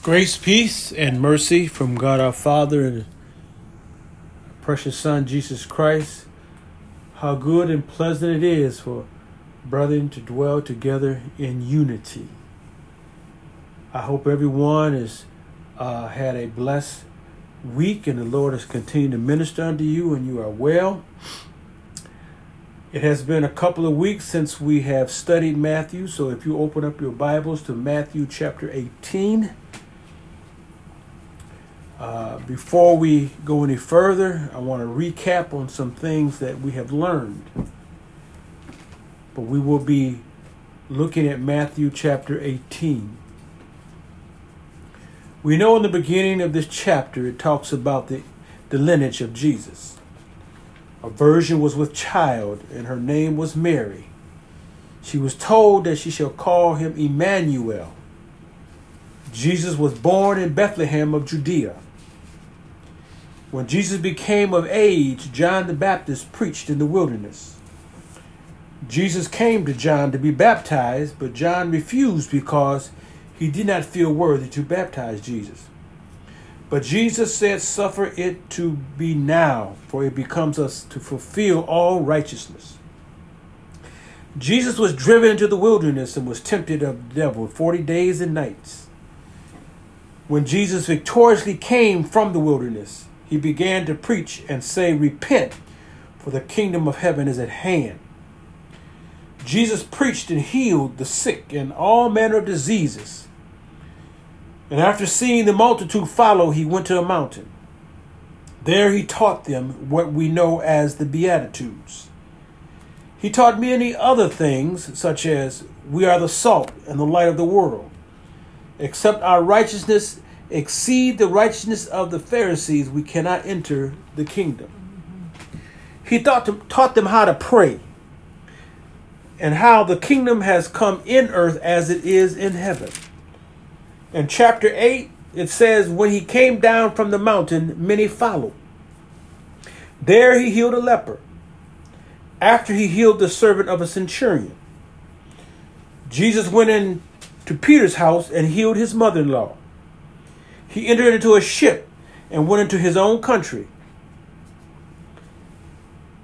Grace, peace, and mercy from God our Father and precious Son Jesus Christ. How good and pleasant it is for brethren to dwell together in unity. I hope everyone has uh, had a blessed week and the Lord has continued to minister unto you and you are well. It has been a couple of weeks since we have studied Matthew, so if you open up your Bibles to Matthew chapter 18. Uh, before we go any further, I want to recap on some things that we have learned. But we will be looking at Matthew chapter 18. We know in the beginning of this chapter it talks about the, the lineage of Jesus. A virgin was with child, and her name was Mary. She was told that she shall call him Emmanuel. Jesus was born in Bethlehem of Judea when Jesus became of age, John the Baptist preached in the wilderness. Jesus came to John to be baptized, but John refused because he did not feel worthy to baptize Jesus. But Jesus said, Suffer it to be now, for it becomes us to fulfill all righteousness. Jesus was driven into the wilderness and was tempted of the devil 40 days and nights. When Jesus victoriously came from the wilderness, he began to preach and say, Repent, for the kingdom of heaven is at hand. Jesus preached and healed the sick and all manner of diseases. And after seeing the multitude follow, he went to a mountain. There he taught them what we know as the Beatitudes. He taught many other things, such as, We are the salt and the light of the world. Except our righteousness exceed the righteousness of the Pharisees, we cannot enter the kingdom. He taught them, taught them how to pray and how the kingdom has come in earth as it is in heaven. In chapter 8, it says, When he came down from the mountain, many followed. There he healed a leper. After he healed the servant of a centurion, Jesus went in to Peter's house and healed his mother in law he entered into a ship and went into his own country.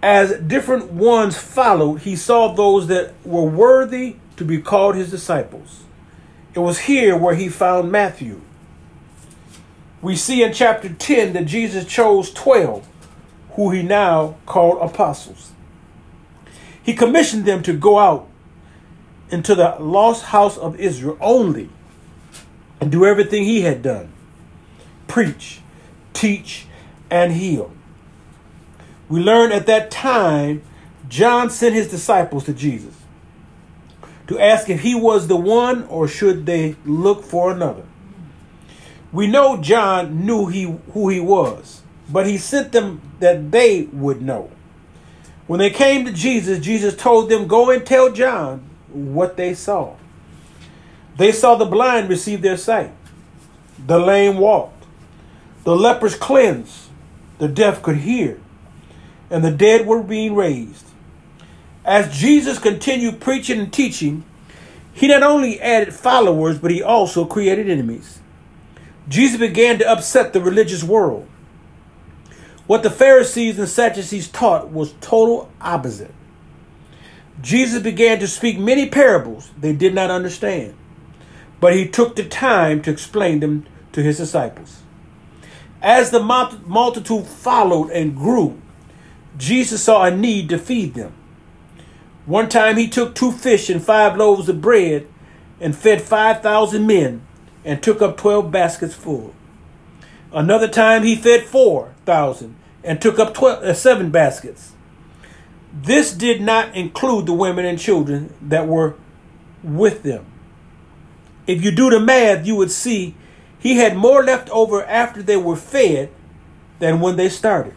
As different ones followed, he saw those that were worthy to be called his disciples. It was here where he found Matthew. We see in chapter 10 that Jesus chose 12, who he now called apostles. He commissioned them to go out into the lost house of Israel only and do everything he had done preach, teach, and heal. We learn at that time John sent his disciples to Jesus to ask if he was the one or should they look for another. We know John knew he, who he was, but he sent them that they would know. When they came to Jesus, Jesus told them, Go and tell John what they saw. They saw the blind receive their sight, the lame walk, the lepers cleansed, the deaf could hear, and the dead were being raised. As Jesus continued preaching and teaching, he not only added followers, but he also created enemies. Jesus began to upset the religious world. What the Pharisees and Sadducees taught was total opposite. Jesus began to speak many parables they did not understand, but he took the time to explain them to his disciples. As the multitude followed and grew, Jesus saw a need to feed them. One time he took two fish and five loaves of bread and fed 5,000 men and took up 12 baskets full. Another time he fed 4,000 and took up 12, uh, seven baskets. This did not include the women and children that were with them. If you do the math, you would see he had more left over after they were fed than when they started.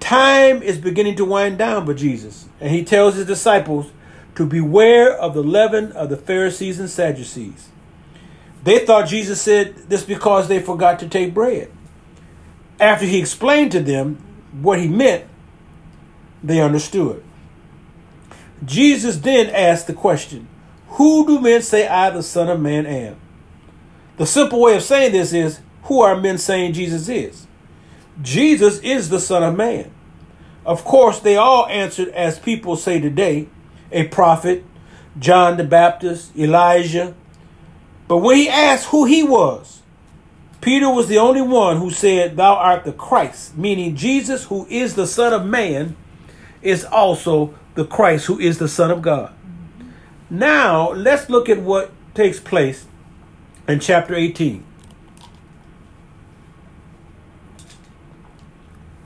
Time is beginning to wind down for Jesus, and he tells his disciples to beware of the leaven of the Pharisees and Sadducees. They thought Jesus said this because they forgot to take bread. After he explained to them what he meant, they understood. Jesus then asked the question Who do men say I, the Son of Man, am? The simple way of saying this is who are men saying Jesus is? Jesus is the Son of Man. Of course, they all answered as people say today a prophet, John the Baptist, Elijah. But when he asked who he was, Peter was the only one who said, Thou art the Christ, meaning Jesus, who is the Son of Man, is also the Christ, who is the Son of God. Now, let's look at what takes place in chapter 18.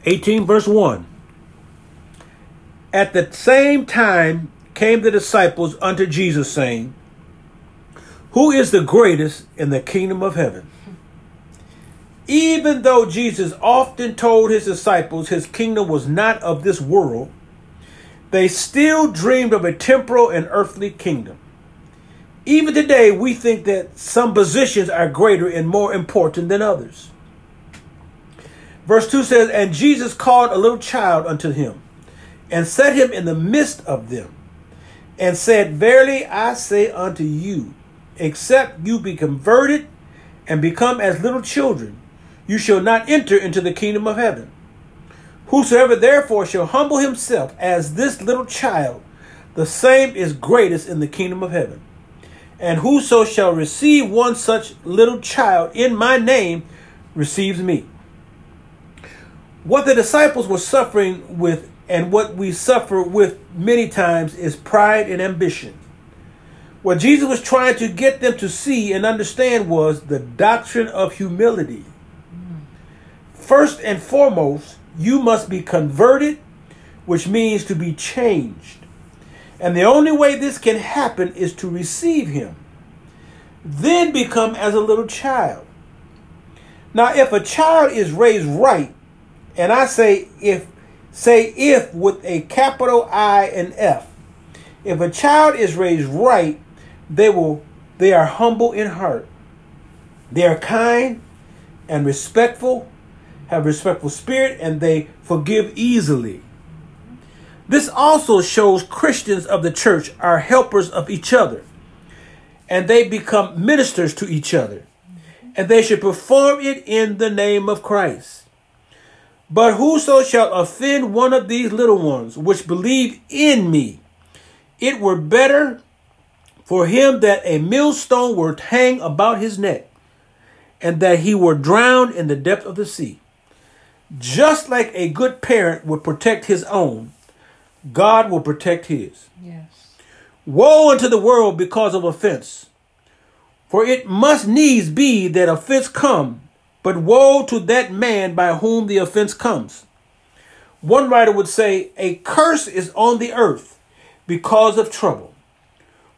18, verse 1. At the same time came the disciples unto Jesus, saying, Who is the greatest in the kingdom of heaven? Even though Jesus often told his disciples his kingdom was not of this world, they still dreamed of a temporal and earthly kingdom. Even today, we think that some positions are greater and more important than others. Verse 2 says, And Jesus called a little child unto him, and set him in the midst of them, and said, Verily I say unto you, except you be converted and become as little children, you shall not enter into the kingdom of heaven. Whosoever therefore shall humble himself as this little child, the same is greatest in the kingdom of heaven. And whoso shall receive one such little child in my name receives me. What the disciples were suffering with and what we suffer with many times is pride and ambition. What Jesus was trying to get them to see and understand was the doctrine of humility. First and foremost, you must be converted, which means to be changed. And the only way this can happen is to receive Him. Then become as a little child. Now, if a child is raised right, and I say if say if with a capital I and F. If a child is raised right, they will they are humble in heart. They are kind and respectful, have respectful spirit, and they forgive easily. This also shows Christians of the church are helpers of each other, and they become ministers to each other, and they should perform it in the name of Christ. But whoso shall offend one of these little ones which believe in me, it were better for him that a millstone were hang about his neck, and that he were drowned in the depth of the sea. Just like a good parent would protect his own, God will protect his. Yes. Woe unto the world because of offense. For it must needs be that offense come, but woe to that man by whom the offense comes. One writer would say, A curse is on the earth because of trouble.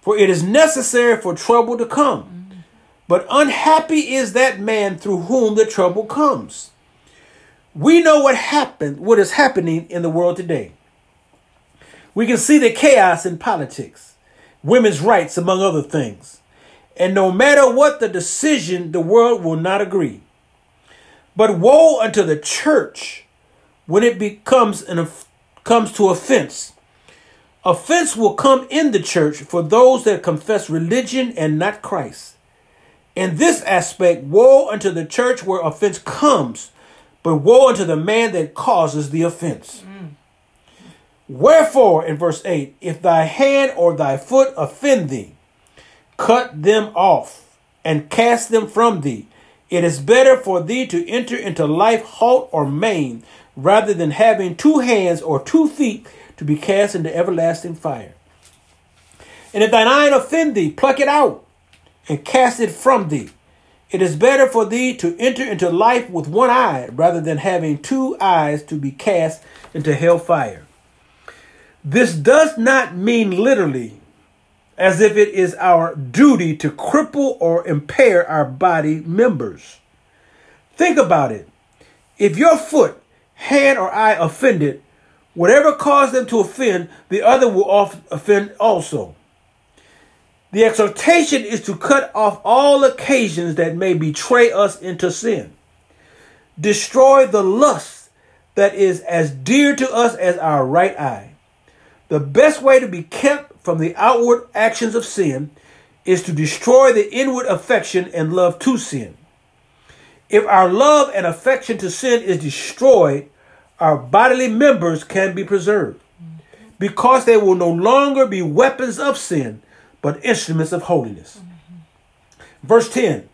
For it is necessary for trouble to come. Mm. But unhappy is that man through whom the trouble comes. We know what happened, what is happening in the world today. We can see the chaos in politics, women's rights, among other things. And no matter what the decision, the world will not agree. But woe unto the church when it becomes an comes to offense. Offense will come in the church for those that confess religion and not Christ. In this aspect, woe unto the church where offense comes, but woe unto the man that causes the offense. Wherefore, in verse 8, if thy hand or thy foot offend thee, cut them off and cast them from thee. It is better for thee to enter into life halt or maimed, rather than having two hands or two feet to be cast into everlasting fire. And if thine eye offend thee, pluck it out and cast it from thee. It is better for thee to enter into life with one eye rather than having two eyes to be cast into hell fire. This does not mean literally as if it is our duty to cripple or impair our body members. Think about it. If your foot, hand, or eye offended, whatever caused them to offend, the other will offend also. The exhortation is to cut off all occasions that may betray us into sin. Destroy the lust that is as dear to us as our right eye. The best way to be kept from the outward actions of sin is to destroy the inward affection and love to sin. If our love and affection to sin is destroyed, our bodily members can be preserved because they will no longer be weapons of sin, but instruments of holiness. Verse 10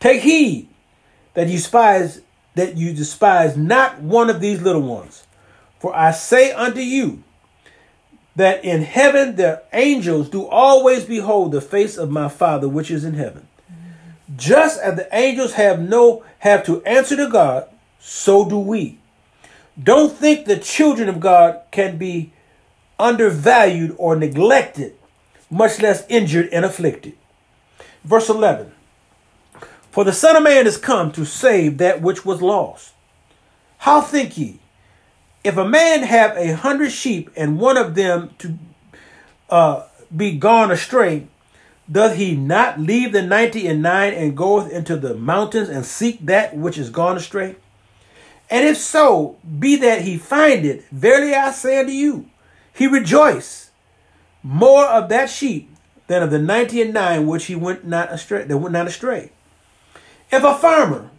Take heed that you despise that you despise not one of these little ones. For I say unto you that in heaven the angels do always behold the face of my Father which is in heaven. Just as the angels have no have to answer to God, so do we. Don't think the children of God can be undervalued or neglected, much less injured and afflicted. Verse 11 For the Son of Man is come to save that which was lost. How think ye? If a man have a hundred sheep and one of them to uh, be gone astray, doth he not leave the ninety and nine and goeth into the mountains and seek that which is gone astray? And if so, be that he find it, verily I say unto you, he rejoice more of that sheep than of the ninety and nine which he went not astray that went not astray. If a farmer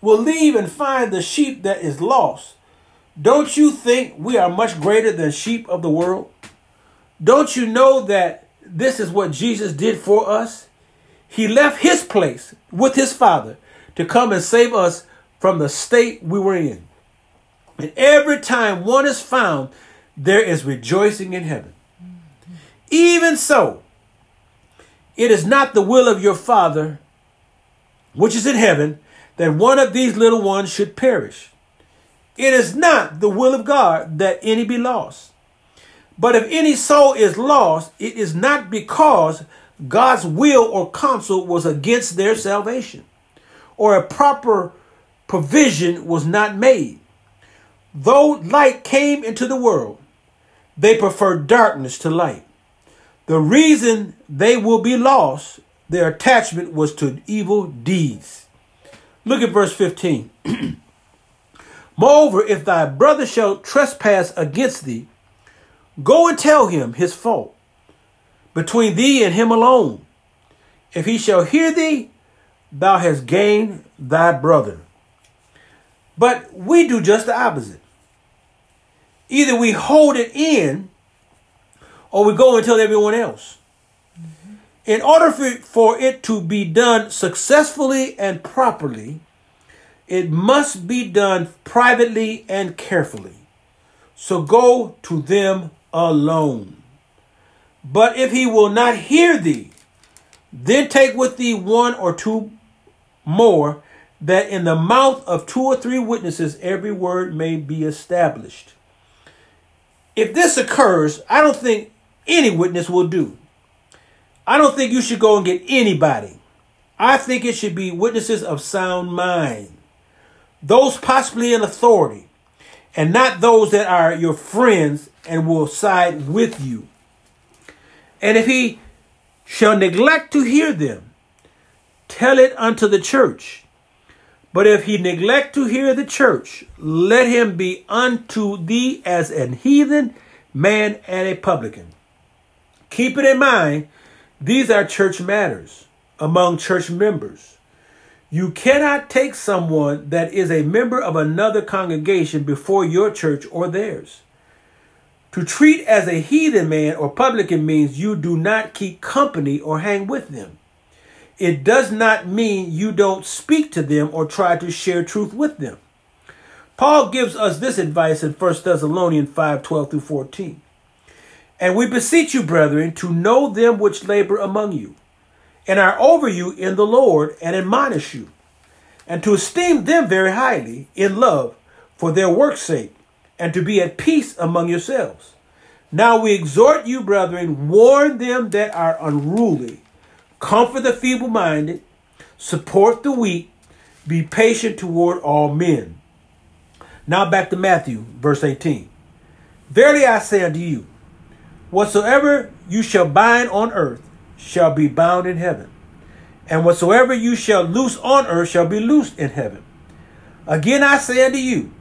will leave and find the sheep that is lost, don't you think we are much greater than sheep of the world? Don't you know that this is what Jesus did for us? He left his place with his Father to come and save us from the state we were in. And every time one is found, there is rejoicing in heaven. Even so, it is not the will of your Father, which is in heaven, that one of these little ones should perish. It is not the will of God that any be lost. But if any soul is lost, it is not because God's will or counsel was against their salvation, or a proper provision was not made. Though light came into the world, they preferred darkness to light. The reason they will be lost, their attachment was to evil deeds. Look at verse 15. Moreover, if thy brother shall trespass against thee, go and tell him his fault between thee and him alone. If he shall hear thee, thou hast gained thy brother. But we do just the opposite. Either we hold it in or we go and tell everyone else. Mm-hmm. In order for, for it to be done successfully and properly, it must be done privately and carefully. So go to them alone. But if he will not hear thee, then take with thee one or two more, that in the mouth of two or three witnesses every word may be established. If this occurs, I don't think any witness will do. I don't think you should go and get anybody. I think it should be witnesses of sound mind those possibly in authority, and not those that are your friends and will side with you. And if he shall neglect to hear them, tell it unto the church. But if he neglect to hear the church, let him be unto thee as an heathen man and a publican. Keep it in mind, these are church matters among church members. You cannot take someone that is a member of another congregation before your church or theirs. To treat as a heathen man or publican means you do not keep company or hang with them. It does not mean you don't speak to them or try to share truth with them. Paul gives us this advice in 1 Thessalonians 5 12 through 14. And we beseech you, brethren, to know them which labor among you and are over you in the Lord and admonish you, and to esteem them very highly in love for their work's sake, and to be at peace among yourselves. Now we exhort you, brethren, warn them that are unruly, comfort the feeble minded, support the weak, be patient toward all men. Now back to Matthew, verse 18. Verily I say unto you, whatsoever you shall bind on earth shall be bound in heaven, and whatsoever you shall loose on earth shall be loosed in heaven. Again I say unto you,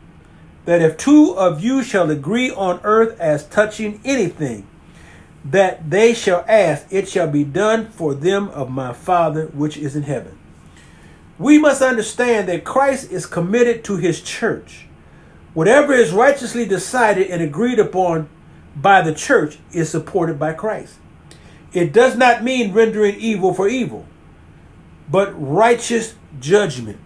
that if two of you shall agree on earth as touching anything that they shall ask, it shall be done for them of my Father which is in heaven. We must understand that Christ is committed to his church. Whatever is righteously decided and agreed upon by the church is supported by Christ. It does not mean rendering evil for evil, but righteous judgment.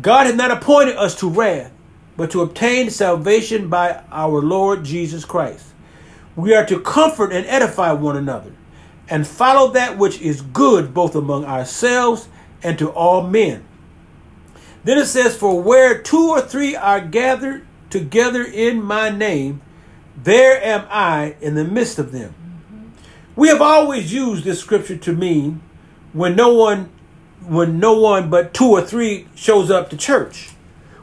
God has not appointed us to wrath, but to obtain salvation by our Lord Jesus Christ. We are to comfort and edify one another, and follow that which is good both among ourselves and to all men. Then it says, For where two or three are gathered together in my name, there am I in the midst of them. We have always used this scripture to mean when no one when no one but two or three shows up to church,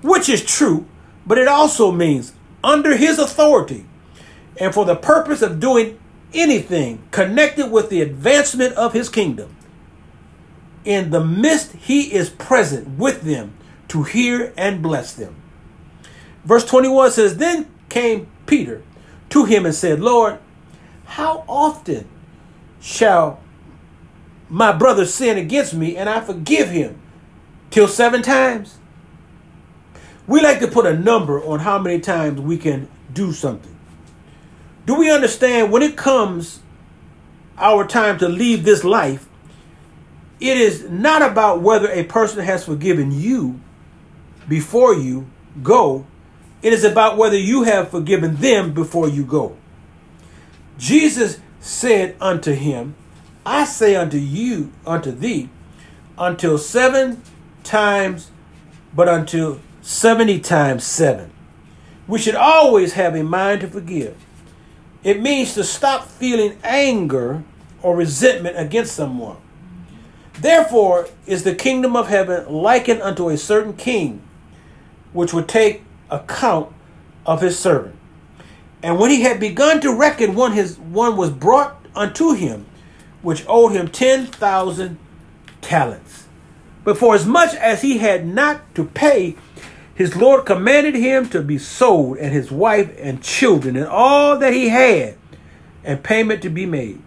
which is true, but it also means under his authority and for the purpose of doing anything connected with the advancement of his kingdom. In the midst, he is present with them to hear and bless them. Verse 21 says, Then came Peter to him and said, Lord, how often shall my brother sin against me and I forgive him? Till seven times? We like to put a number on how many times we can do something. Do we understand when it comes our time to leave this life, it is not about whether a person has forgiven you before you go, it is about whether you have forgiven them before you go. Jesus said unto him, I say unto you, unto thee, until seven times, but until 70 times seven. We should always have a mind to forgive. It means to stop feeling anger or resentment against someone. Therefore, is the kingdom of heaven likened unto a certain king, which would take account of his servant. And when he had begun to reckon, one his one was brought unto him, which owed him ten thousand talents. But for as much as he had not to pay, his Lord commanded him to be sold, and his wife and children, and all that he had, and payment to be made.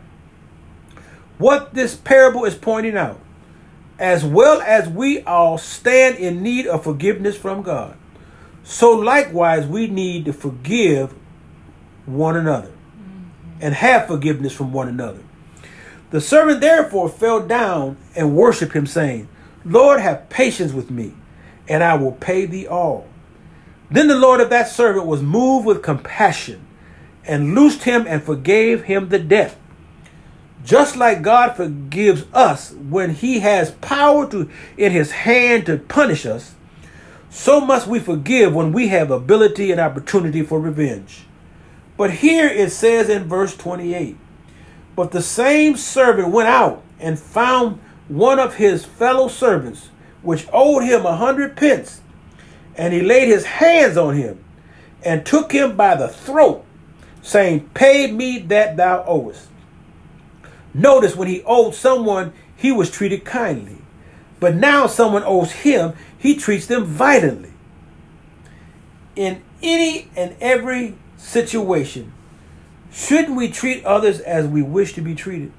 What this parable is pointing out, as well as we all stand in need of forgiveness from God, so likewise we need to forgive one another and have forgiveness from one another. The servant therefore fell down and worshiped him, saying, Lord, have patience with me and I will pay thee all. Then the Lord of that servant was moved with compassion and loosed him and forgave him the debt. Just like God forgives us when he has power to in his hand to punish us, so must we forgive when we have ability and opportunity for revenge. But here it says in verse 28, but the same servant went out and found one of his fellow servants which owed him a hundred pence. And he laid his hands on him and took him by the throat, saying, Pay me that thou owest. Notice when he owed someone, he was treated kindly. But now someone owes him, he treats them violently. In any and every situation, shouldn't we treat others as we wish to be treated?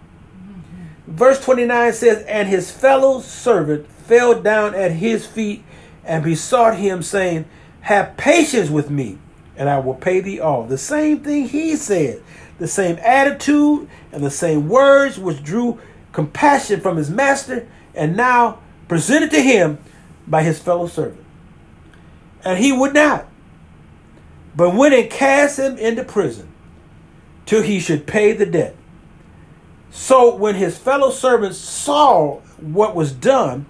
Verse 29 says, And his fellow servant fell down at his feet and besought him, saying, Have patience with me, and I will pay thee all. The same thing he said, the same attitude and the same words which drew compassion from his master, and now presented to him by his fellow servant. And he would not, but went and cast him into prison till he should pay the debt. So when his fellow servants saw what was done,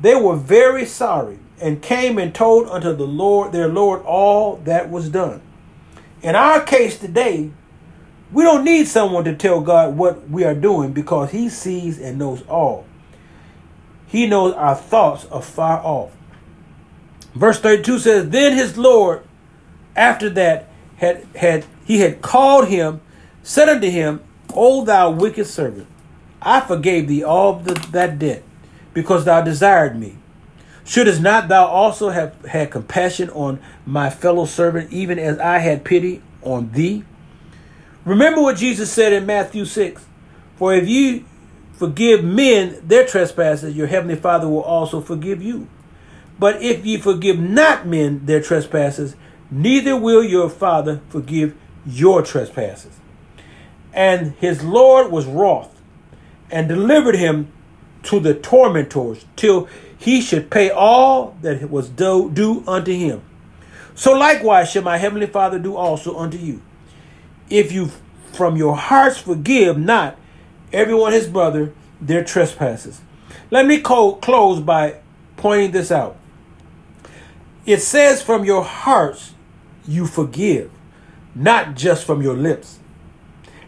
they were very sorry and came and told unto the Lord, their Lord, all that was done. In our case today, we don't need someone to tell God what we are doing because He sees and knows all. He knows our thoughts are far off. Verse 32 says, Then his Lord, after that, had, had he had called him, said unto him, O thou wicked servant, I forgave thee all the, that debt because thou desired me. Shouldst not thou also have had compassion on my fellow servant, even as I had pity on thee? Remember what Jesus said in Matthew 6 For if you forgive men their trespasses, your heavenly Father will also forgive you. But if ye forgive not men their trespasses, neither will your Father forgive your trespasses. And his Lord was wroth and delivered him to the tormentors till he should pay all that was due, due unto him. So likewise shall my heavenly Father do also unto you. If you from your hearts forgive not everyone his brother their trespasses. Let me co- close by pointing this out. It says from your hearts you forgive, not just from your lips.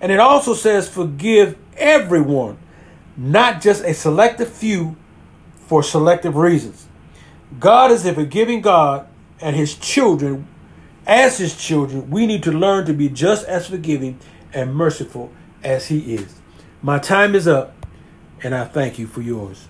And it also says forgive everyone, not just a selective few for selective reasons. God is a forgiving God, and his children, as his children, we need to learn to be just as forgiving and merciful as he is. My time is up, and I thank you for yours.